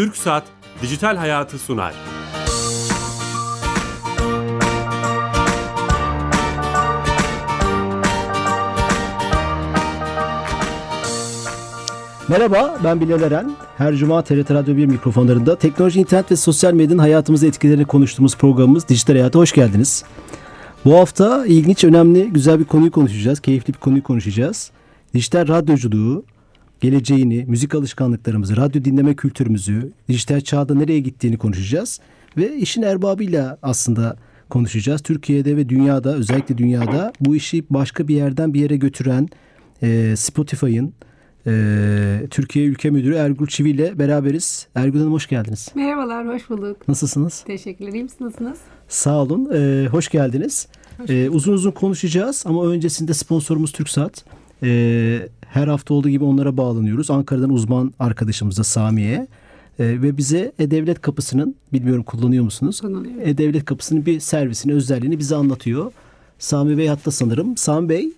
Türk Saat Dijital Hayatı sunar. Merhaba ben Bilal Eren. Her cuma TRT Radyo 1 mikrofonlarında teknoloji, internet ve sosyal medyanın hayatımızda etkilerini konuştuğumuz programımız Dijital Hayat'a hoş geldiniz. Bu hafta ilginç, önemli, güzel bir konuyu konuşacağız. Keyifli bir konuyu konuşacağız. Dijital radyoculuğu, geleceğini, müzik alışkanlıklarımızı, radyo dinleme kültürümüzü, dijital çağda nereye gittiğini konuşacağız. Ve işin erbabıyla aslında konuşacağız. Türkiye'de ve dünyada, özellikle dünyada bu işi başka bir yerden bir yere götüren e, Spotify'ın e, Türkiye Ülke Müdürü Ergül Çivi ile beraberiz. Ergül Hanım hoş geldiniz. Merhabalar, hoş bulduk. Nasılsınız? Teşekkürler, iyi misiniz? Nasılsınız? Sağ olun, e, hoş geldiniz. Hoş e, uzun uzun konuşacağız ama öncesinde sponsorumuz TürkSat. E, her hafta olduğu gibi onlara bağlanıyoruz. Ankara'dan uzman arkadaşımıza Sami'ye. E, ve bize E-Devlet Kapısı'nın, bilmiyorum kullanıyor musunuz? Kullanıyorum. E-Devlet Kapısı'nın bir servisini, özelliğini bize anlatıyor. Sami Bey hatta sanırım. Sami Bey.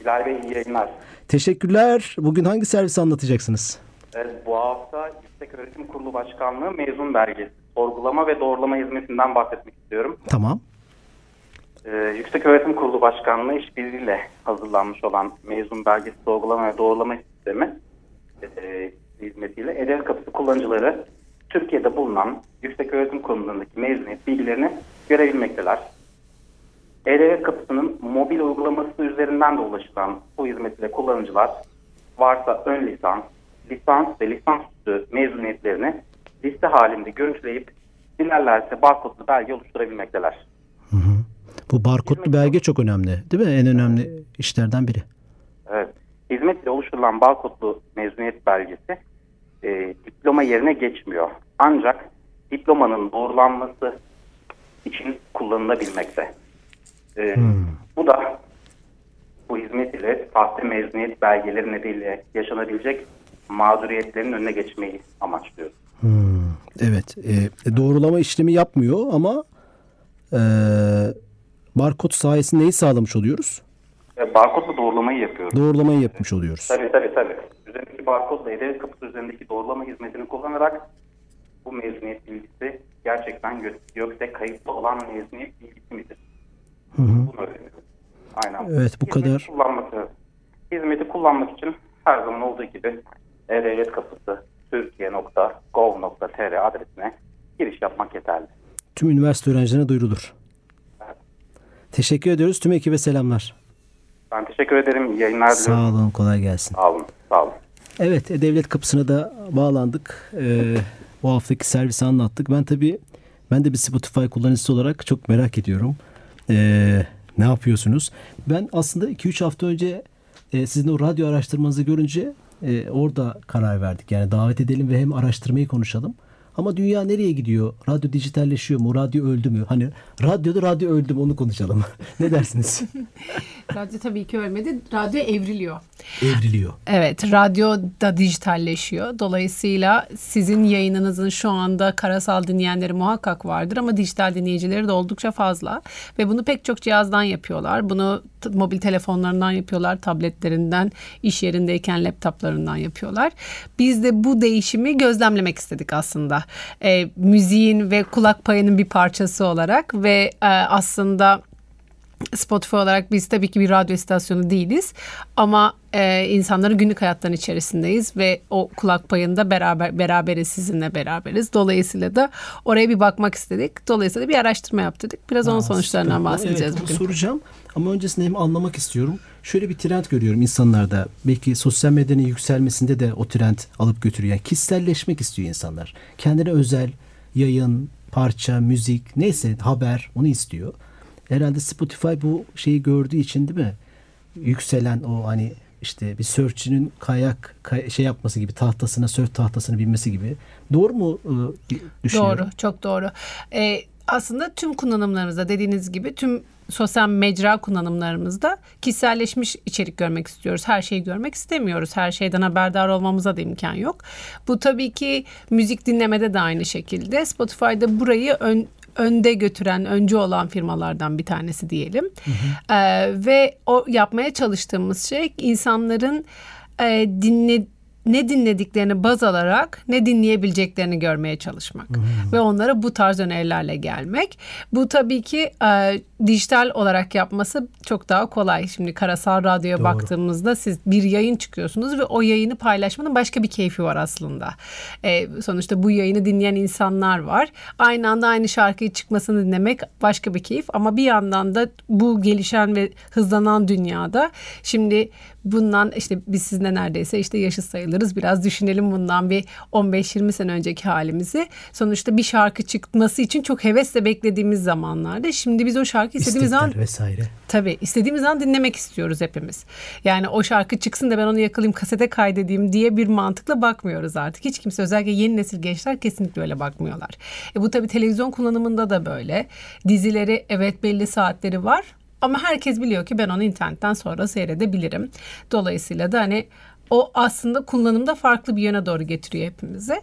Bilal Bey iyi yayınlar. Teşekkürler. Bugün hangi servisi anlatacaksınız? Evet, bu hafta Yüksek Öğretim Kurulu Başkanlığı mezun belgesi, sorgulama ve doğrulama hizmetinden bahsetmek istiyorum. Tamam. Ee, Yüksek Öğretim Kurulu Başkanlığı işbirliğiyle hazırlanmış olan mezun belgesi sorgulama ve doğrulama sistemi e, hizmetiyle EDEV kapısı kullanıcıları Türkiye'de bulunan Yüksek Öğretim Kurumlarındaki mezuniyet bilgilerini görebilmekteler. E-Devlet Kapısı'nın mobil uygulaması üzerinden de ulaşılan bu hizmet ile kullanıcılar varsa ön lisans, lisans ve lisansüstü mezuniyetlerini liste halinde görüntüleyip dilerlerse barkodlu belge oluşturabilmekteler. Bu barkodlu belge çok önemli değil mi? En önemli işlerden biri. Evet. Hizmet ile oluşturulan barkodlu mezuniyet belgesi e, diploma yerine geçmiyor. Ancak diplomanın doğrulanması için kullanılabilmekte. Ee, hmm. Bu da bu hizmet ile sahte mezuniyet belgeleri nedeniyle yaşanabilecek mağduriyetlerin önüne geçmeyi amaçlıyor. Hmm. Evet. E, doğrulama işlemi yapmıyor ama e, barkod sayesinde neyi sağlamış oluyoruz? E, barkodla doğrulamayı yapıyoruz. Doğrulamayı yapmış oluyoruz. Tabii tabii tabii. Üzerindeki barkodla e kapısı üzerindeki doğrulama hizmetini kullanarak bu mezuniyet bilgisi gerçekten gökte kayıtlı olan mezuniyet bilgisi midir? Hı hı. Bunu öğreniyoruz. Aynen. Evet bu hizmeti kadar. Kullanmak, hizmeti kullanmak için her zaman olduğu gibi E-Devlet Kapısı türkiye.gov.tr adresine giriş yapmak yeterli. Tüm üniversite öğrencilerine duyurulur. Teşekkür ediyoruz. Tüm ekibe selamlar. Ben teşekkür ederim. İyi yayınlar diliyorum. Sağ olun. Kolay gelsin. Sağ olun. Sağ olun. Evet. Devlet kapısına da bağlandık. Ee, bu haftaki servisi anlattık. Ben tabii ben de bir Spotify kullanıcısı olarak çok merak ediyorum. Ee, ne yapıyorsunuz? Ben aslında 2-3 hafta önce e, sizin o radyo araştırmanızı görünce e, orada karar verdik. Yani davet edelim ve hem araştırmayı konuşalım. Ama dünya nereye gidiyor? Radyo dijitalleşiyor mu? Radyo öldü mü? Hani radyoda radyo öldü mü onu konuşalım. ne dersiniz? radyo tabii ki ölmedi. Radyo evriliyor. Evriliyor. Evet, radyo da dijitalleşiyor. Dolayısıyla sizin yayınınızın şu anda karasal dinleyenleri muhakkak vardır ama dijital dinleyicileri de oldukça fazla. Ve bunu pek çok cihazdan yapıyorlar. Bunu mobil telefonlarından yapıyorlar, tabletlerinden, iş yerindeyken laptoplarından yapıyorlar. Biz de bu değişimi gözlemlemek istedik aslında. E, müziğin ve kulak payının bir parçası olarak ve e, aslında Spotify olarak biz tabii ki bir radyo istasyonu değiliz ama e, insanların günlük hayatlarının içerisindeyiz ve o kulak payında beraber beraberiz sizinle beraberiz. Dolayısıyla da oraya bir bakmak istedik. Dolayısıyla bir araştırma yaptık. Biraz onun sonuçlarından bahsedeceğiz evet, bugün. Soracağım ama öncesinde hem anlamak istiyorum. Şöyle bir trend görüyorum insanlarda. Belki sosyal medyanın yükselmesinde de o trend alıp götürüyor. Yani kişiselleşmek istiyor insanlar. Kendine özel yayın, parça, müzik neyse haber onu istiyor. Herhalde Spotify bu şeyi gördüğü için değil mi? Yükselen o hani işte bir sörfçünün kayak kay, şey yapması gibi tahtasına sörf tahtasını binmesi gibi. Doğru mu e, düşünüyorum? Doğru, çok doğru. Ee, aslında tüm kullanımlarımızda dediğiniz gibi tüm sosyal mecra kullanımlarımızda kişiselleşmiş içerik görmek istiyoruz. Her şeyi görmek istemiyoruz. Her şeyden haberdar olmamıza da imkan yok. Bu tabii ki müzik dinlemede de aynı şekilde. Spotify'da burayı ön, önde götüren, öncü olan firmalardan bir tanesi diyelim. Hı hı. Ee, ve o yapmaya çalıştığımız şey insanların e, dinle ne dinlediklerini baz alarak ne dinleyebileceklerini görmeye çalışmak hmm. ve onlara bu tarz önerilerle gelmek. Bu tabii ki e, dijital olarak yapması çok daha kolay. Şimdi karasal radyoya Doğru. baktığımızda siz bir yayın çıkıyorsunuz ve o yayını paylaşmanın başka bir keyfi var aslında. E, sonuçta bu yayını dinleyen insanlar var. Aynı anda aynı şarkıyı çıkmasını dinlemek başka bir keyif ama bir yandan da bu gelişen ve hızlanan dünyada şimdi bundan işte biz sizinle neredeyse işte yaşı sayılırız. Biraz düşünelim bundan bir 15-20 sene önceki halimizi. Sonuçta bir şarkı çıkması için çok hevesle beklediğimiz zamanlarda şimdi biz o şarkı istediğimiz an vesaire. Tabii istediğimiz an dinlemek istiyoruz hepimiz. Yani o şarkı çıksın da ben onu yakalayayım kasete kaydedeyim diye bir mantıkla bakmıyoruz artık. Hiç kimse özellikle yeni nesil gençler kesinlikle öyle bakmıyorlar. E bu tabii televizyon kullanımında da böyle. Dizileri evet belli saatleri var ama herkes biliyor ki ben onu internetten sonra seyredebilirim. Dolayısıyla da hani o aslında kullanımda farklı bir yöne doğru getiriyor hepimizi.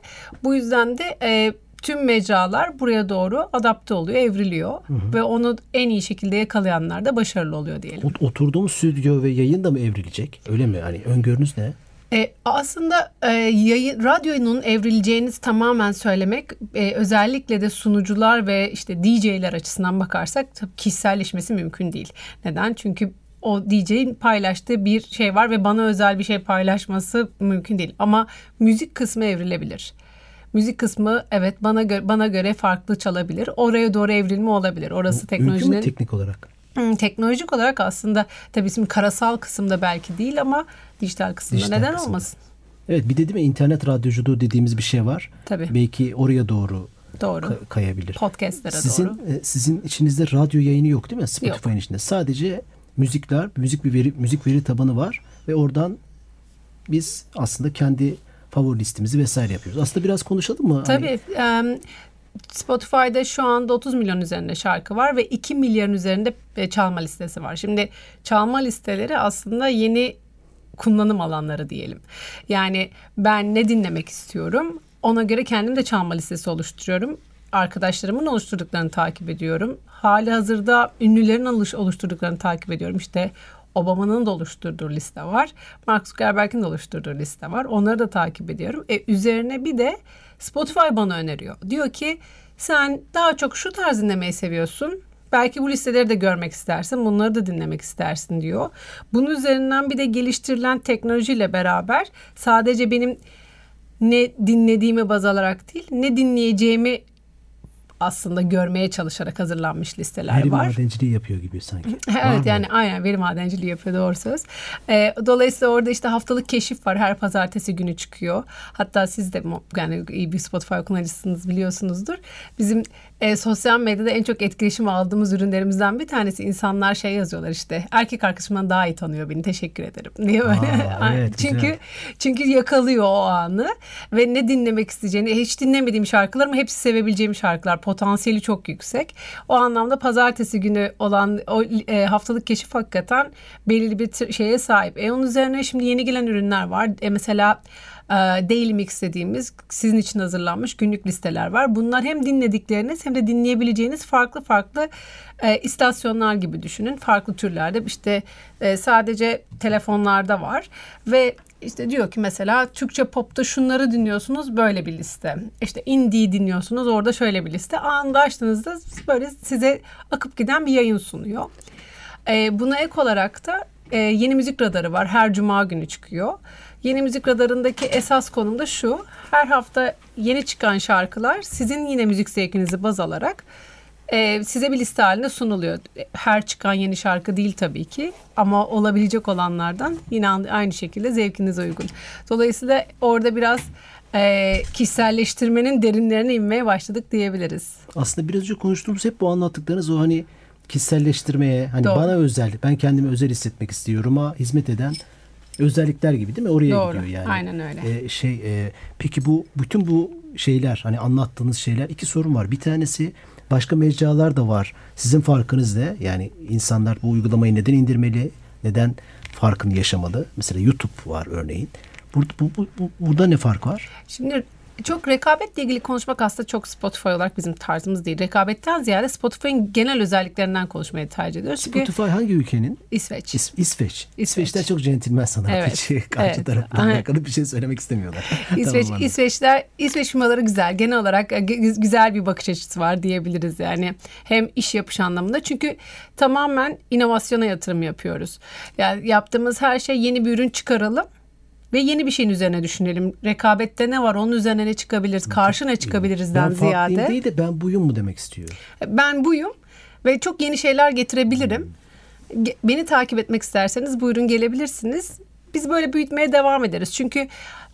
Bu yüzden de e, tüm mecralar buraya doğru adapte oluyor, evriliyor hı hı. ve onu en iyi şekilde yakalayanlar da başarılı oluyor diyelim. Oturduğumuz stüdyo ve yayın da mı evrilecek? Öyle mi? Hani öngörünüz ne? E, aslında e, yayın, radyonun evrileceğiniz tamamen söylemek e, özellikle de sunucular ve işte DJ'ler açısından bakarsak kişiselleşmesi mümkün değil. Neden? Çünkü o DJ'in paylaştığı bir şey var ve bana özel bir şey paylaşması mümkün değil. Ama müzik kısmı evrilebilir. Müzik kısmı evet bana göre bana göre farklı çalabilir. Oraya doğru evrilme olabilir. Orası teknolojinin Mümkün mü teknik olarak? Hmm, teknolojik olarak aslında tabii bizim karasal kısımda belki değil ama dijital kısımda dijital neden kısımda. olmasın? Evet bir de değil mi internet radyoculuğu dediğimiz bir şey var. Tabii. Belki oraya doğru Doğru. Ka- kayabilir. Podcastlere sizin, doğru. E, sizin içinizde radyo yayını yok değil mi? Spotify'ın içinde. Sadece müzikler, müzik bir veri, müzik veri tabanı var ve oradan biz aslında kendi favori listemizi vesaire yapıyoruz. Aslında biraz konuşalım mı? Tabii. Hani... Um, Spotify'da şu anda 30 milyon üzerinde şarkı var ve 2 milyarın üzerinde e, çalma listesi var. Şimdi çalma listeleri aslında yeni kullanım alanları diyelim. Yani ben ne dinlemek istiyorum? Ona göre kendim de çalma listesi oluşturuyorum. Arkadaşlarımın oluşturduklarını takip ediyorum. Hali hazırda ünlülerin oluşturduklarını takip ediyorum. İşte Obama'nın da oluşturduğu liste var. Mark Zuckerberg'in de oluşturduğu liste var. Onları da takip ediyorum. E, üzerine bir de Spotify bana öneriyor. Diyor ki sen daha çok şu tarz dinlemeyi seviyorsun. Belki bu listeleri de görmek istersin. Bunları da dinlemek istersin diyor. Bunun üzerinden bir de geliştirilen teknolojiyle beraber sadece benim ne dinlediğimi baz alarak değil, ne dinleyeceğimi aslında görmeye çalışarak hazırlanmış listeler veri var. Veri madenciliği yapıyor gibi sanki. evet yani aynen veri madenciliği yapıyor doğru söz. E, dolayısıyla orada işte haftalık keşif var. Her pazartesi günü çıkıyor. Hatta siz de yani iyi bir Spotify kullanıcısınız biliyorsunuzdur. Bizim e, sosyal medyada en çok etkileşim aldığımız ürünlerimizden bir tanesi insanlar şey yazıyorlar işte erkek arkadaşımdan daha iyi tanıyor beni teşekkür ederim diye böyle. Aa, evet, çünkü güzel. çünkü yakalıyor o anı ve ne dinlemek isteyeceğini hiç dinlemediğim şarkılar ama hepsi sevebileceğim şarkılar potansiyeli çok yüksek. O anlamda pazartesi günü olan o e, haftalık keşif hakikaten belirli bir şeye sahip. E onun üzerine şimdi yeni gelen ürünler var. E mesela e, Daily Mix dediğimiz sizin için hazırlanmış günlük listeler var. Bunlar hem dinledikleriniz hem de dinleyebileceğiniz farklı farklı e, istasyonlar gibi düşünün. Farklı türlerde işte e, sadece telefonlarda var ve işte diyor ki mesela Türkçe popta şunları dinliyorsunuz böyle bir liste. İşte indie dinliyorsunuz orada şöyle bir liste. Anında açtığınızda böyle size akıp giden bir yayın sunuyor. E, buna ek olarak da e, yeni müzik radarı var. Her cuma günü çıkıyor. Yeni müzik radarındaki esas konum da şu. Her hafta yeni çıkan şarkılar sizin yine müzik zevkinizi baz alarak e, size bir liste halinde sunuluyor. Her çıkan yeni şarkı değil tabii ki ama olabilecek olanlardan yine aynı şekilde zevkinize uygun. Dolayısıyla orada biraz e, kişiselleştirmenin derinlerine inmeye başladık diyebiliriz. Aslında biraz önce konuştuğumuz hep bu anlattıklarınız o hani kişiselleştirmeye hani Doğru. bana özel ben kendimi özel hissetmek istiyorum'a hizmet eden özellikler gibi değil mi? Oraya Doğru. gidiyor yani. Aynen öyle. Ee, şey e, peki bu bütün bu şeyler hani anlattığınız şeyler iki sorun var. Bir tanesi başka mecralar da var. Sizin farkınız ne? Yani insanlar bu uygulamayı neden indirmeli? Neden farkını yaşamalı? Mesela YouTube var örneğin. Burada, bu, bu, bu, burada ne fark var? Şimdi Çok rekabetle ilgili konuşmak aslında çok Spotify olarak bizim tarzımız değil. Rekabetten ziyade Spotify'ın genel özelliklerinden konuşmayı tercih ediyoruz. Çünkü Spotify hangi ülkenin? İsveç. İs- İsveç. İsveçler çok centilmen sanırım. Evet. Karşı Evet. tarafla alakalı bir şey söylemek istemiyorlar. İsveç, Tamam. İsveçler, İsveç firmaları güzel. Genel olarak e, gü- güzel bir bakış açısı var diyebiliriz yani. Hem iş yapış anlamında. Çünkü tamamen inovasyona yatırım yapıyoruz. Yani yaptığımız her şey yeni bir ürün çıkaralım ve yeni bir şeyin üzerine düşünelim. Rekabette ne var onun üzerine ne çıkabiliriz, karşı ne çıkabilirizden ben ziyade. değil de ben buyum mu demek istiyor. Ben buyum ve çok yeni şeyler getirebilirim. Ge- Beni takip etmek isterseniz buyurun gelebilirsiniz. Biz böyle büyütmeye devam ederiz. Çünkü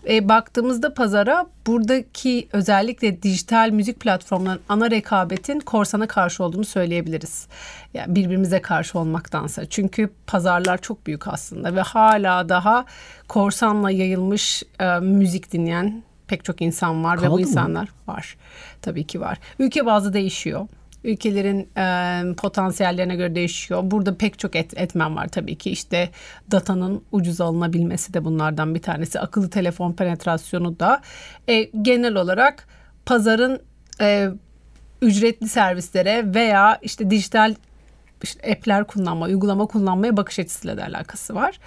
e, baktığımızda pazara buradaki özellikle dijital müzik platformlarının ana rekabetin korsana karşı olduğunu söyleyebiliriz. Yani birbirimize karşı olmaktansa. Çünkü pazarlar çok büyük aslında ve hala daha korsanla yayılmış e, müzik dinleyen pek çok insan var ve Kaldı bu mı? insanlar var. Tabii ki var. Ülke bazı değişiyor. Ülkelerin e, potansiyellerine göre değişiyor. Burada pek çok et, etmen var tabii ki. İşte datanın ucuz alınabilmesi de bunlardan bir tanesi. Akıllı telefon penetrasyonu da. E, genel olarak pazarın e, ücretli servislere veya işte dijital işte app'ler kullanma, uygulama kullanmaya bakış açısıyla da alakası var.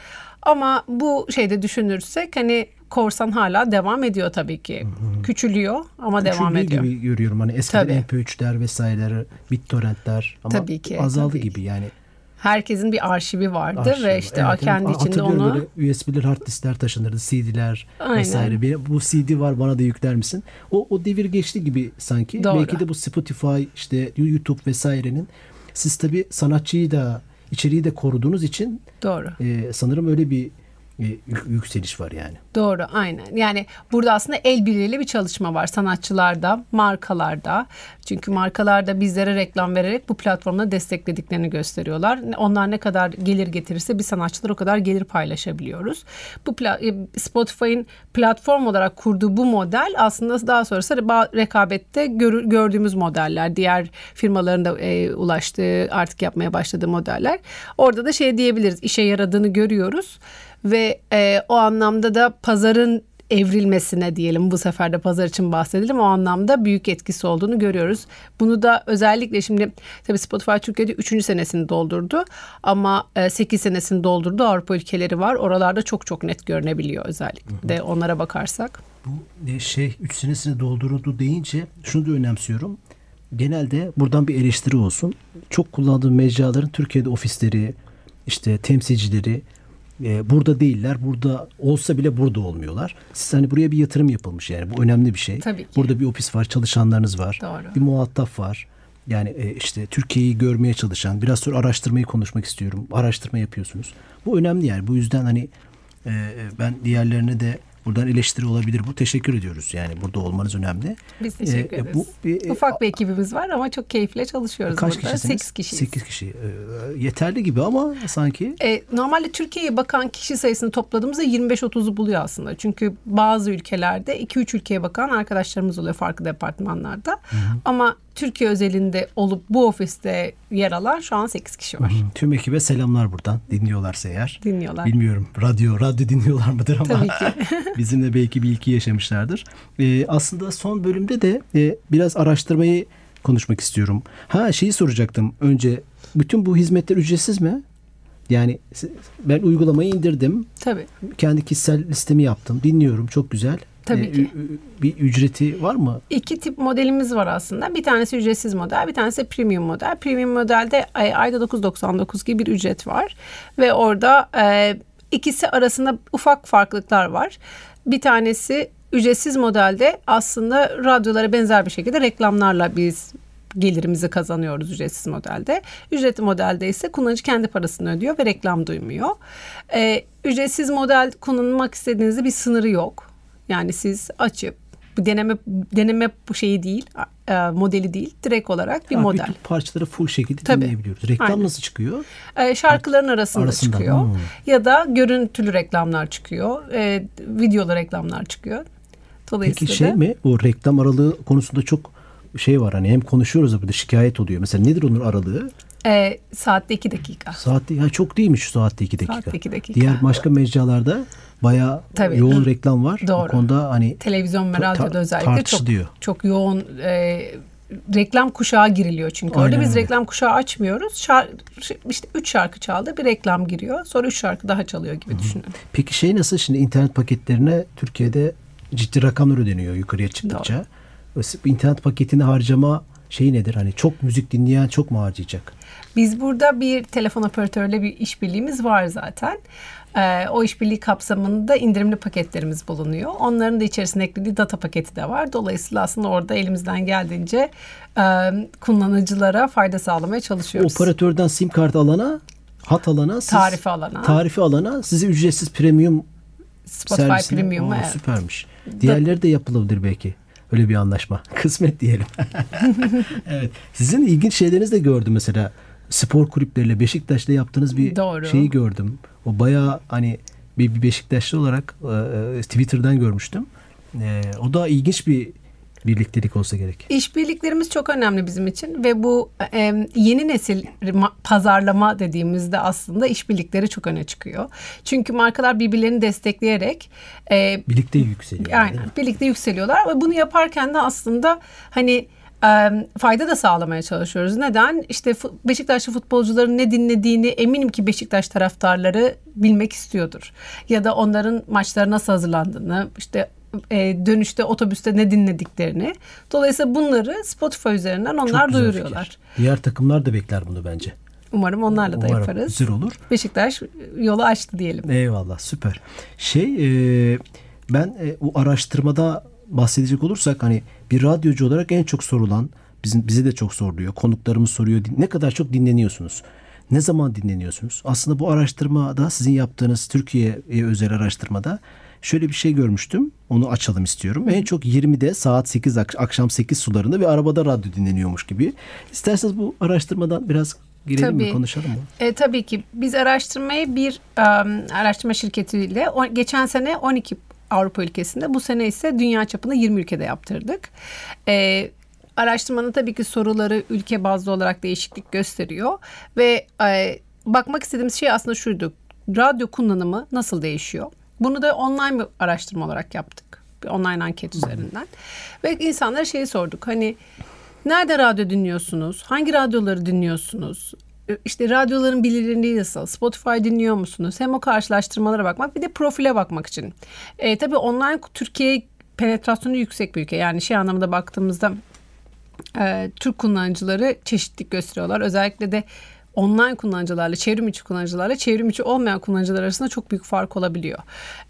Ama bu şeyde düşünürsek hani korsan hala devam ediyor tabii ki. Küçülüyor ama devam Küçüldüğü ediyor. gibi görüyorum. Hani eskiden Tabii. MP3'ler vesaireler, BitTorrent'ler ama Tabii ki, azaldı tabii. gibi yani. Herkesin bir arşivi vardı Arşiv ve işte Evet, kendi evet. içinde onu böyle USB'ler, hard diskler taşınırdı, CD'ler Aynen. vesaire. Benim, bu CD var bana da yükler misin? O, o devir geçti gibi sanki. Doğru. Belki de bu Spotify, işte YouTube vesairenin siz tabii sanatçıyı da içeriği de koruduğunuz için doğru. e, sanırım öyle bir yük- yükseliş var yani. Doğru aynen. Yani burada aslında el birliğiyle bir çalışma var sanatçılarda, markalarda. Çünkü markalarda bizlere reklam vererek bu platformları desteklediklerini gösteriyorlar. Onlar ne kadar gelir getirirse bir sanatçılar o kadar gelir paylaşabiliyoruz. Bu pla- e, Spotify'ın platform olarak kurduğu bu model aslında daha sonrası rekabette gör- gördüğümüz modeller. Diğer firmaların da e, ulaştığı artık yapmaya başladığı modeller. Orada da şey diyebiliriz işe yaradığını görüyoruz ve e, o anlamda da pazarın evrilmesine diyelim bu sefer de pazar için bahsedelim o anlamda büyük etkisi olduğunu görüyoruz. Bunu da özellikle şimdi tabii Spotify Türkiye'de 3. senesini doldurdu ama 8 senesini doldurdu Avrupa ülkeleri var. Oralarda çok çok net görünebiliyor özellikle de onlara bakarsak. Bu e, şey 3 senesini dolduruldu deyince şunu da önemsiyorum. Genelde buradan bir eleştiri olsun. Çok kullandığım mecraların Türkiye'de ofisleri, işte temsilcileri e, burada değiller. Burada olsa bile burada olmuyorlar. Siz hani buraya bir yatırım yapılmış yani. Bu önemli bir şey. Tabii ki. Burada bir ofis var, çalışanlarınız var. Doğru. Bir muhatap var. Yani e, işte Türkiye'yi görmeye çalışan, biraz sonra araştırmayı konuşmak istiyorum. Araştırma yapıyorsunuz. Bu önemli yani. Bu yüzden hani e, ben diğerlerine de buradan eleştiri olabilir. Bu teşekkür ediyoruz. Yani burada olmanız önemli. Biz teşekkür E, ederiz. bu, e, Ufak bir ekibimiz var ama çok keyifle çalışıyoruz Kaç burada. kişisiniz? 8 kişiyiz. 8 kişi. E, yeterli gibi ama sanki. E, normalde Türkiye'ye bakan kişi sayısını topladığımızda 25-30'u buluyor aslında. Çünkü bazı ülkelerde 2-3 ülkeye bakan arkadaşlarımız oluyor farklı departmanlarda. Ama Türkiye özelinde olup bu ofiste yer alan şu an 8 kişi var. Tüm ekibe selamlar buradan. Dinliyorlarsa eğer. Dinliyorlar. Bilmiyorum. Radyo, radyo dinliyorlar mıdır ama. Tabii ki. bizimle belki bir ilki yaşamışlardır. E, aslında son bölümde de e, biraz araştırmayı konuşmak istiyorum. Ha şeyi soracaktım önce. Bütün bu hizmetler ücretsiz mi? Yani ben uygulamayı indirdim. Tabii. Kendi kişisel listemi yaptım. Dinliyorum. Çok güzel. Tabii ki. ü- ü- bir ücreti var mı? İki tip modelimiz var aslında. Bir tanesi ücretsiz model, bir tanesi premium model. Premium modelde ay- ayda 9.99 gibi bir ücret var. Ve orada e, ikisi arasında ufak farklılıklar var. Bir tanesi ücretsiz modelde aslında radyolara benzer bir şekilde reklamlarla biz gelirimizi kazanıyoruz ücretsiz modelde. Ücretli modelde ise kullanıcı kendi parasını ödüyor ve reklam duymuyor. Ee, ücretsiz model kullanmak istediğinizde bir sınırı yok. Yani siz açıp bu deneme deneme bu şeyi değil, e, modeli değil, direkt olarak bir Ha, model. Bütün parçaları full şekilde Tabii. dinleyebiliyoruz. Reklam Aynen. nasıl çıkıyor? E, şarkıların arasında, Arasında, çıkıyor. hmm. Ya da görüntülü reklamlar çıkıyor. E, videolu reklamlar çıkıyor. Dolayısıyla Peki şey da- mi? O reklam aralığı konusunda çok şey var hani hem konuşuyoruz da burada şikayet oluyor. Mesela nedir onun aralığı? E, saatte 2 dakika. Saatte ya çok değilmiş saatte 2 dakika. Saatte iki dakika. Diğer başka mecralarda bayağı Tabii. yoğun reklam var. Doğru. Bu konuda hani Televizyon ve radyoda özellikle çok çok yoğun e, reklam kuşağı giriliyor çünkü. Aynen Orada biz öyle. reklam kuşağı açmıyoruz. Şar, işte 3 şarkı çaldı, bir reklam giriyor. Sonra 3 şarkı daha çalıyor gibi düşünün. Peki şey nasıl şimdi internet paketlerine Türkiye'de ciddi rakamlar ödeniyor yukarıya çıktıkça. Bu internet paketini harcama şeyi nedir? Hani çok müzik dinleyen çok mu harcayacak? Biz burada bir telefon operatörüyle bir işbirliğimiz var zaten. Ee, o işbirliği kapsamında indirimli paketlerimiz bulunuyor. Onların da içerisine eklediği data paketi de var. Dolayısıyla aslında orada elimizden geldiğince e, kullanıcılara fayda sağlamaya çalışıyoruz. Operatörden sim kart alana, hat alana, siz, Tarifi alana. tarifi alana size ücretsiz premium Spotify Aa, evet. Süpermiş. Diğerleri de yapılabilir belki. Öyle bir anlaşma. Kısmet diyelim. evet. Sizin ilginç şeylerinizi de gördüm mesela. Spor kulüpleriyle Beşiktaş'ta yaptığınız bir Doğru. şeyi gördüm. O bayağı hani bir, bir Beşiktaşlı olarak e, e, Twitter'dan görmüştüm. E, o da ilginç bir birliktelik olsa gerek. İşbirliklerimiz çok önemli bizim için ve bu e, yeni nesil ma- pazarlama dediğimizde aslında işbirlikleri çok öne çıkıyor. Çünkü markalar birbirlerini destekleyerek e, Birlikte yükseliyor. değil Aynen. Birlikte yükseliyorlar ve bunu yaparken de aslında hani fayda da sağlamaya çalışıyoruz. Neden? İşte Beşiktaşlı futbolcuların ne dinlediğini eminim ki Beşiktaş taraftarları bilmek istiyordur. Ya da onların maçlara nasıl hazırlandığını, işte e, dönüşte otobüste ne dinlediklerini. Dolayısıyla bunları Spotify üzerinden Çok onlar güzel duyuruyorlar. fikir. Diğer takımlar da bekler bunu bence. Umarım onlarla da Umarım yaparız. güzel olur. Beşiktaş yolu açtı diyelim. Eyvallah süper. Şey e, ben e, o araştırmada bahsedecek olursak hani bir radyocu olarak en çok sorulan bizim bize de çok soruluyor. Konuklarımız soruyor. Ne kadar çok dinleniyorsunuz? Ne zaman dinleniyorsunuz? Aslında bu araştırmada sizin yaptığınız Türkiye'ye özel araştırmada şöyle bir şey görmüştüm. Onu açalım istiyorum. En çok 20'de saat 8 ak- akşam 8 sularında bir arabada radyo dinleniyormuş gibi. İsterseniz bu araştırmadan biraz girelim mi Tabii. konuşalım mı? E, tabii ki biz araştırmayı bir um, araştırma şirketiyle o, geçen sene 12 Avrupa ülkesinde bu sene ise dünya çapında 20 ülkede yaptırdık. E, araştırmanın tabii ki soruları ülke bazlı olarak değişiklik gösteriyor ve e, bakmak istediğimiz şey aslında şuydu. Radyo kullanımı nasıl değişiyor? Bunu da online bir araştırma olarak yaptık. Bir online anket üzerinden. Ve insanlara şeyi sorduk. Hani Nerede radyo dinliyorsunuz? Hangi radyoları dinliyorsunuz? İşte radyoların bilinirliği nasıl? Spotify dinliyor musunuz? Hem o karşılaştırmalara bakmak bir de profile bakmak için. E, tabii online Türkiye penetrasyonu yüksek bir ülke. Yani şey anlamında baktığımızda e, Türk kullanıcıları çeşitlilik gösteriyorlar. Özellikle de online kullanıcılarla, çevrim içi kullanıcılarla çevrim içi olmayan kullanıcılar arasında çok büyük fark olabiliyor.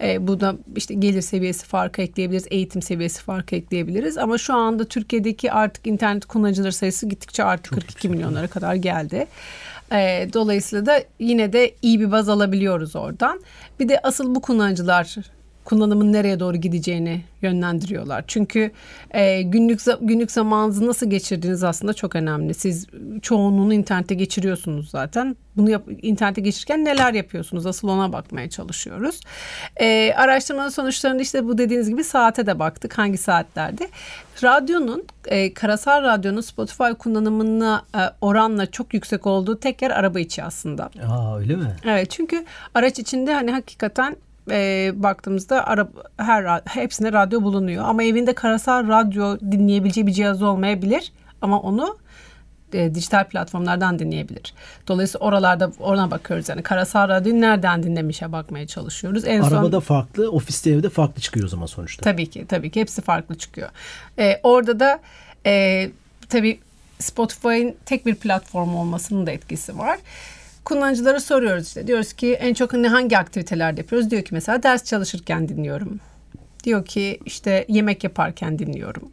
E, bu da işte gelir seviyesi farkı ekleyebiliriz, eğitim seviyesi farkı ekleyebiliriz. Ama şu anda Türkiye'deki artık internet kullanıcıları sayısı gittikçe arttı. 42 milyonlara kadar geldi. E, dolayısıyla da yine de iyi bir baz alabiliyoruz oradan. Bir de asıl bu kullanıcılar kullanımın nereye doğru gideceğini yönlendiriyorlar. Çünkü e, günlük günlük zamanınızı nasıl geçirdiğiniz aslında çok önemli. Siz çoğunluğunu internette geçiriyorsunuz zaten. Bunu yap, internette geçirirken neler yapıyorsunuz? Asıl ona bakmaya çalışıyoruz. E, araştırmanın sonuçlarında işte bu dediğiniz gibi saate de baktık. Hangi saatlerde? Radyonun, e, karasal radyonun Spotify kullanımına e, oranla çok yüksek olduğu tek yer araba içi aslında. Aa öyle mi? Evet çünkü araç içinde hani hakikaten e, baktığımızda ara, her hepsinde radyo bulunuyor. Ama evinde karasal radyo dinleyebileceği bir cihaz olmayabilir. Ama onu e, dijital platformlardan dinleyebilir. Dolayısıyla oralarda ona bakıyoruz. Yani karasal radyoyu nereden dinlemişe bakmaya çalışıyoruz. En son Arabada farklı, ofiste evde farklı çıkıyor o zaman sonuçta. Tabii ki, tabii ki hepsi farklı çıkıyor. Ee, orada da e, tabii Spotify'ın tek bir platform olmasının da etkisi var. Kullanıcılara soruyoruz işte. Diyoruz ki en çok ne hangi aktivitelerde yapıyoruz? Diyor ki mesela ders çalışırken dinliyorum. Diyor ki işte yemek yaparken dinliyorum.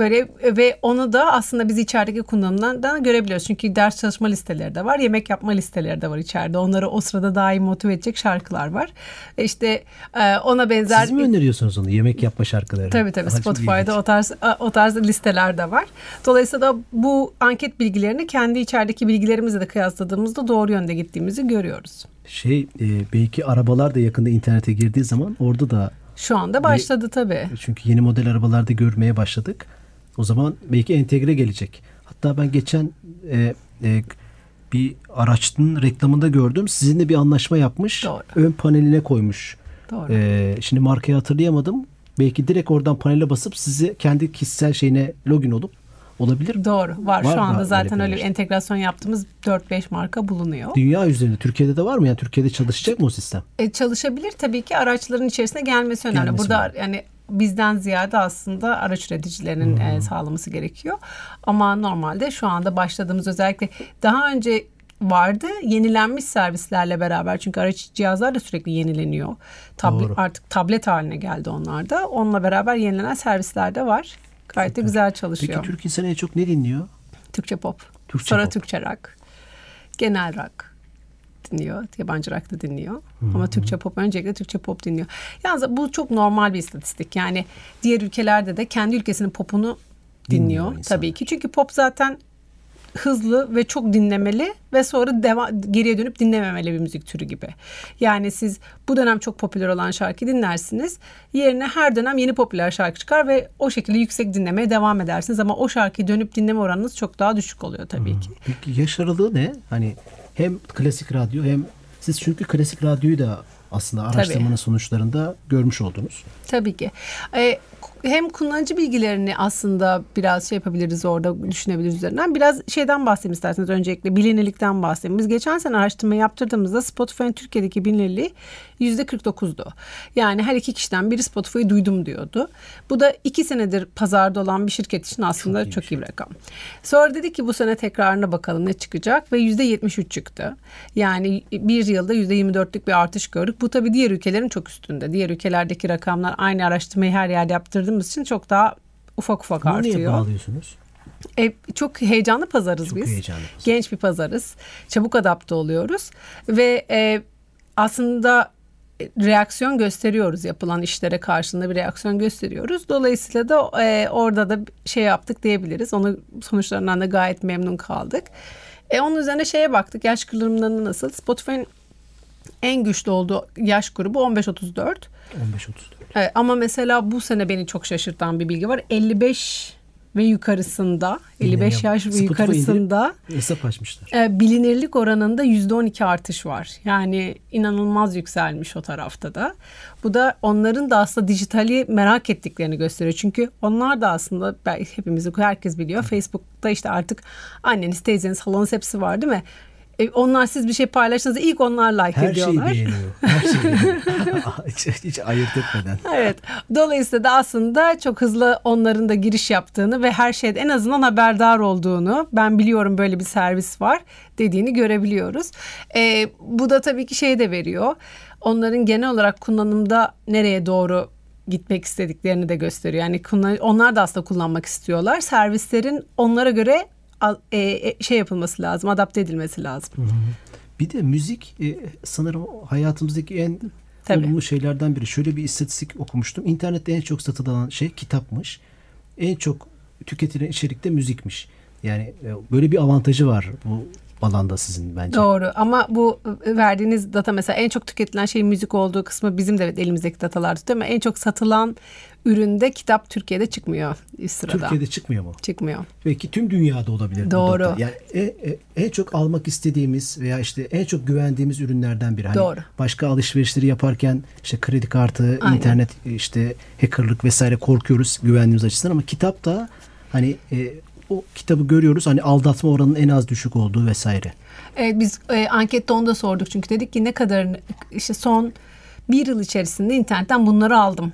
Böyle ve onu da aslında biz içerideki kullanımdan görebiliyoruz. Çünkü ders çalışma listeleri de var, yemek yapma listeleri de var içeride. Onları o sırada daha iyi motive edecek şarkılar var. E İşte e, ona benzer Siz mi öneriyorsunuz onu yemek yapma şarkıları? Tabii tabii çok Spotify'da o tarz o tarz listeler de var. Dolayısıyla da bu anket bilgilerini kendi içerideki bilgilerimizle de kıyasladığımızda doğru yönde gittiğimizi görüyoruz. Şey e, belki arabalar da yakında internete girdiği zaman orada da Şu anda başladı tabii. çünkü yeni model arabalarda görmeye başladık. O zaman belki entegre gelecek. Hatta ben geçen e, e, bir araçın reklamında gördüm. Sizinle bir anlaşma yapmış. Doğru. Ön paneline koymuş. Doğru. Ee, şimdi markayı hatırlayamadım. Belki direkt oradan panele basıp sizi kendi kişisel şeyine login olup olabilir. Doğru var. Var Şu anda zaten öyle bir entegrasyon yaptığımız 4-5 marka bulunuyor. Dünya üzerinde Türkiye'de de var mı? Yani Türkiye'de çalışacak mı o sistem? E, çalışabilir tabii ki araçların içerisine gelmesi önemli. Gelmesi Burada önemli. yani bizden ziyade aslında araç üreticilerinin Hmm. e, sağlaması gerekiyor. Ama normalde şu anda başladığımız özellikle daha önce vardı yenilenmiş servislerle beraber çünkü araç cihazlar da sürekli yenileniyor. Tablet, Doğru. artık tablet haline geldi onlar da. Onunla beraber yenilenen servisler de var. Gayet de güzel çalışıyor. Peki Türk insanı en çok ne dinliyor? Türkçe pop. Türkçe Sonra pop. Türkçe rock. Genel rock dinliyor. Yabancı rock da dinliyor. Ama Türkçe pop öncelikle Türkçe pop dinliyor. Yalnız bu çok normal bir istatistik. Yani diğer ülkelerde de kendi ülkesinin popunu dinliyor, Dinliyor insanlar. tabii ki. Çünkü pop zaten hızlı ve çok dinlemeli ve sonra deva, geriye dönüp dinlememeli bir müzik türü gibi. Yani siz bu dönem çok popüler olan şarkı dinlersiniz. Yerine her dönem yeni popüler şarkı çıkar ve o şekilde yüksek dinlemeye devam edersiniz. Ama o şarkıyı dönüp dinleme oranınız çok daha düşük oluyor tabii ki. Peki yaş aralığı ne? Hani hem klasik radyo hem siz çünkü klasik radyoyu da aslında araştırmanın sonuçlarında görmüş oldunuz. Tabii ki. Ee, hem kullanıcı bilgilerini aslında biraz şey yapabiliriz orada düşünebiliriz üzerinden. Biraz şeyden bahsedeyim isterseniz öncelikle bilinirlikten bahsedeyim. Biz geçen sene araştırma yaptırdığımızda Spotify'ın Türkiye'deki bilinirliği %49'du. Yani her iki kişiden biri Spotify'ı duydum diyordu. Bu da iki senedir pazarda olan bir şirket için aslında çok iyi, bir rakam. Sonra dedik ki bu sene tekrarına bakalım ne çıkacak ve %73 çıktı. Yani bir yılda %24'lük bir artış gördük. Bu tabii diğer ülkelerin çok üstünde. Diğer ülkelerdeki rakamlar aynı araştırmayı her yerde yaptırdığımız için çok daha ufak ufak Bunu niye artıyor. bağlıyorsunuz? E, çok heyecanlı pazarız Çok biz. heyecanlı pazar. Genç bir pazarız. Çabuk adapte oluyoruz ve e, aslında reaksiyon gösteriyoruz yapılan işlere karşılığında bir reaksiyon gösteriyoruz. Dolayısıyla da e, orada da şey yaptık diyebiliriz. Onu sonuçlarından da gayet memnun kaldık. E, onun üzerine şeye baktık. Yaş kırılımlarını nasıl? Spotify'ın en güçlü olduğu yaş grubu 15-34. 15-34. Evet, ama mesela bu sene beni çok şaşırtan bir bilgi var. 55 ve yukarısında, 55 Dinleniyor. yaş ve Spotify yukarısında Hesap açmışlar. e, bilinirlik oranında %12 artış var. Yani inanılmaz yükselmiş o tarafta da. Bu da onların da aslında dijitali merak ettiklerini gösteriyor. Çünkü onlar da aslında belki hepimiz herkes biliyor. Facebook'ta işte artık anneniz, teyzeniz, halanız hepsi var değil mi? E, onlar siz bir şey paylaştığınızda ilk onlar like Her şeyi ediyorlar. beğeniyor. Her şeyi beğeniyor. hiç, hiç ayırt etmeden. Evet. Dolayısıyla da aslında çok hızlı onların da giriş yaptığını ve her şeyde en azından haberdar olduğunu, ben biliyorum böyle bir servis var dediğini görebiliyoruz. Ee, bu da tabii ki şey de veriyor. Onların genel olarak kullanımda nereye doğru gitmek istediklerini de gösteriyor. Yani onlar da aslında kullanmak istiyorlar. Servislerin onlara göre e, e, şey yapılması lazım, adapte edilmesi lazım. Bir de müzik e, sanırım hayatımızdaki en Tabii. olumlu şeylerden biri. Şöyle bir istatistik okumuştum. İnternette en çok satılan şey kitapmış. En çok tüketilen içerik de müzikmiş. Yani e, böyle bir avantajı var bu alanda sizin bence. Doğru ama bu e, verdiğiniz data mesela en çok tüketilen şey müzik olduğu kısmı bizim de elimizdeki datalar tutuyor ama en çok satılan üründe kitap Türkiye'de çıkmıyor üst sırada. Türkiye'de çıkmıyor mu? çıkmıyor. Belki tüm dünyada olabilir. bu Doğru. data. Yani en, en- en çok almak istediğimiz veya işte en çok güvendiğimiz ürünlerden biri. Hani Doğru. Başka alışverişleri yaparken işte kredi kartı, Aynen. internet işte hackerlık vesaire korkuyoruz güvenliğimiz açısından ama kitap da hani e, o kitabı görüyoruz hani aldatma oranının en az düşük olduğu vesaire. Evet, biz e, ankette onu da sorduk çünkü dedik ki ne kadar işte son bir yıl içerisinde internetten bunları aldım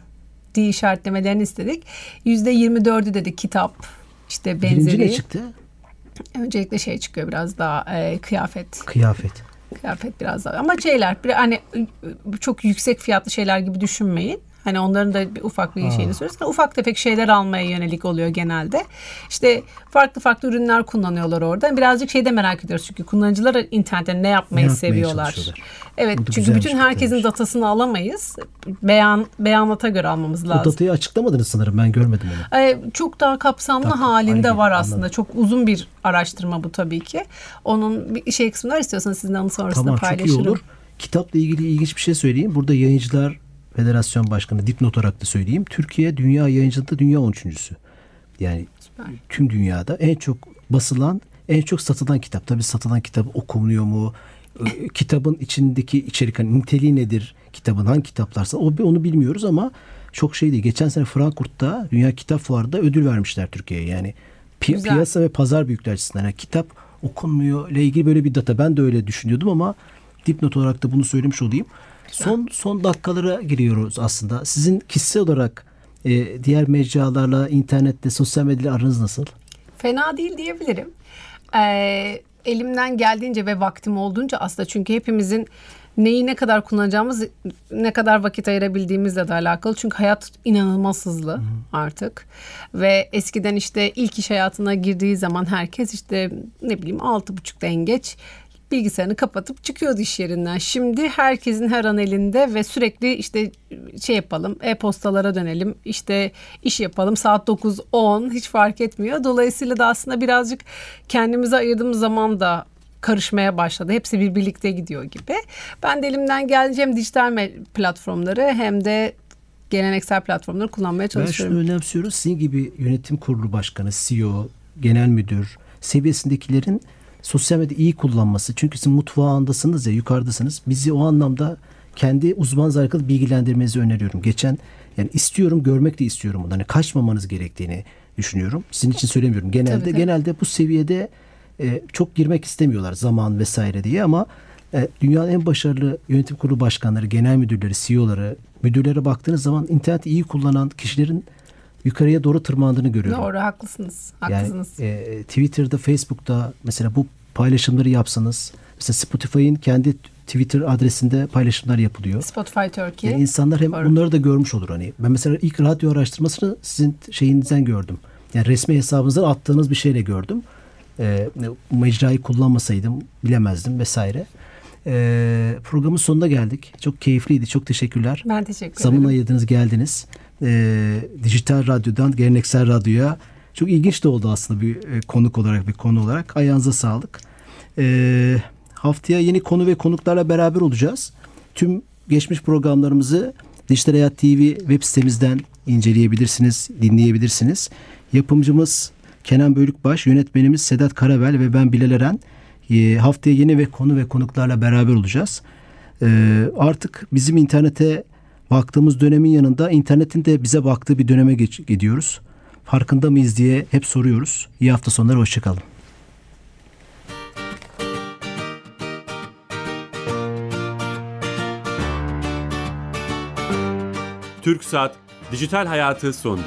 diye işaretlemelerini istedik. Yüzde 24'ü dedi kitap işte Birinci benzeri. ne çıktı? Öncelikle şey çıkıyor biraz daha e, kıyafet. Kıyafet. Kıyafet biraz daha. Ama şeyler bir hani çok yüksek fiyatlı şeyler gibi düşünmeyin. Hani onların da bir ufak bir şeyini söylüyoruz. Ufak tefek şeyler almaya yönelik oluyor genelde. İşte farklı farklı ürünler kullanıyorlar orada. Birazcık şey de merak ediyoruz çünkü kullanıcılar internette ne yapmayı Ne seviyorlar. Evet çünkü bütün herkesin güzelmiş. datasını alamayız. Beyan beyanata göre almamız O lazım. datayı açıklamadınız sanırım ben görmedim onu. Ee, çok daha kapsamlı Daha halinde halinde, var aslında. anladım. Çok uzun bir araştırma bu tabii ki. Onun bir şey kısmı var istiyorsanız sizinle onu sonrasında Tamam çok iyi paylaşırım. olur. Kitapla ilgili ilginç bir şey söyleyeyim. Burada Yayıncılar Federasyon Başkanı dipnot olarak da söyleyeyim. Türkiye dünya yayıncılığında dünya 13.sü. Yani tüm dünyada en çok basılan en çok satılan kitap. Tabii satılan kitap okunuyor mu? Kitabın içindeki içerik hani niteliği nedir? Kitabın hangi kitaplarsa o onu bilmiyoruz ama çok şey değil. Geçen sene Frankfurt'ta Dünya Kitap Fuarı'nda ödül vermişler Türkiye'ye. Yani pi- Güzel. piyasa ve pazar büyüklüğü açısından. Yani kitap okunmuyor ile ilgili böyle bir data. Ben de öyle düşünüyordum ama dipnot olarak da bunu söylemiş olayım. Son son dakikalara giriyoruz aslında. Sizin kişisel olarak e, diğer mecralarla, internette, sosyal medyayla aranız nasıl? Fena değil diyebilirim. Ee, elimden geldiğince ve vaktim olduğunca aslında çünkü hepimizin neyi ne kadar kullanacağımız, ne kadar vakit ayırabildiğimizle de alakalı. Çünkü hayat inanılmaz hızlı artık. Ve eskiden işte ilk iş hayatına girdiği zaman herkes işte ne bileyim altı buçukta en geç bilgisayarını kapatıp çıkıyordu iş yerinden. Şimdi herkesin her an elinde ve sürekli işte şey yapalım, e-postalara dönelim, işte iş yapalım saat 9 10 hiç fark etmiyor. Dolayısıyla da aslında birazcık kendimize ayırdığımız zaman da karışmaya başladı. Hepsi bir birlikte gidiyor gibi. Ben de elimden geldiğince hem dijital platformları hem de geleneksel platformları kullanmaya Ben çalışıyorum. şunu önemsiyorum. Sizin gibi yönetim kurulu başkanı, CEO, genel müdür seviyesindekilerin sosyal medya iyi kullanması. Çünkü siz mutfağındasınız ya yukarıdasınız. Bizi o anlamda kendi uzmanınızla alakalı bilgilendirmenizi öneriyorum. Geçen yani istiyorum görmek de istiyorum bunu. Hani kaçmamanız gerektiğini düşünüyorum. Sizin için söylemiyorum. Genelde Tabii, tabii. genelde bu seviyede e, çok girmek istemiyorlar zaman vesaire diye ama e, dünyanın en başarılı yönetim kurulu başkanları, genel müdürleri, CEO'ları, müdürlere baktığınız zaman interneti iyi kullanan kişilerin yukarıya doğru tırmandığını görüyorum. Doğru haklısınız. Yani Haklısınız. e, Twitter'da, Facebook'ta mesela bu paylaşımları yapsanız mesela Spotify'ın kendi Twitter adresinde paylaşımlar yapılıyor. Spotify Turkey. Yani insanlar hem Doğru. bunları da görmüş olur hani. Ben mesela ilk radyo araştırmasını sizin şeyinizden gördüm. Yani resmi hesabınızdan attığınız bir şeyle gördüm. Ee, mecrayı kullanmasaydım bilemezdim vesaire. Ee, programın sonuna geldik. Çok keyifliydi. Çok teşekkürler. Ben teşekkür ederim. ayırdınız geldiniz. Ee, dijital radyodan geleneksel radyoya. Çok ilginç de oldu aslında bir e, konuk olarak bir konu olarak. Ayağınıza sağlık. Ee, haftaya yeni konu ve konuklarla beraber olacağız. Tüm geçmiş programlarımızı Dijital Hayat TV web sitemizden inceleyebilirsiniz, dinleyebilirsiniz. Yapımcımız Kenan Bölükbaş, yönetmenimiz Sedat Karabel ve ben Bilal Eren. Ee, haftaya yeni ve konu ve konuklarla beraber olacağız. Ee, artık bizim internete baktığımız dönemin yanında internetin de bize baktığı bir döneme geç- gidiyoruz. Farkında mıyız diye hep soruyoruz. İyi hafta sonları, hoşçakalın. Türk Saat Dijital Hayatı sondu.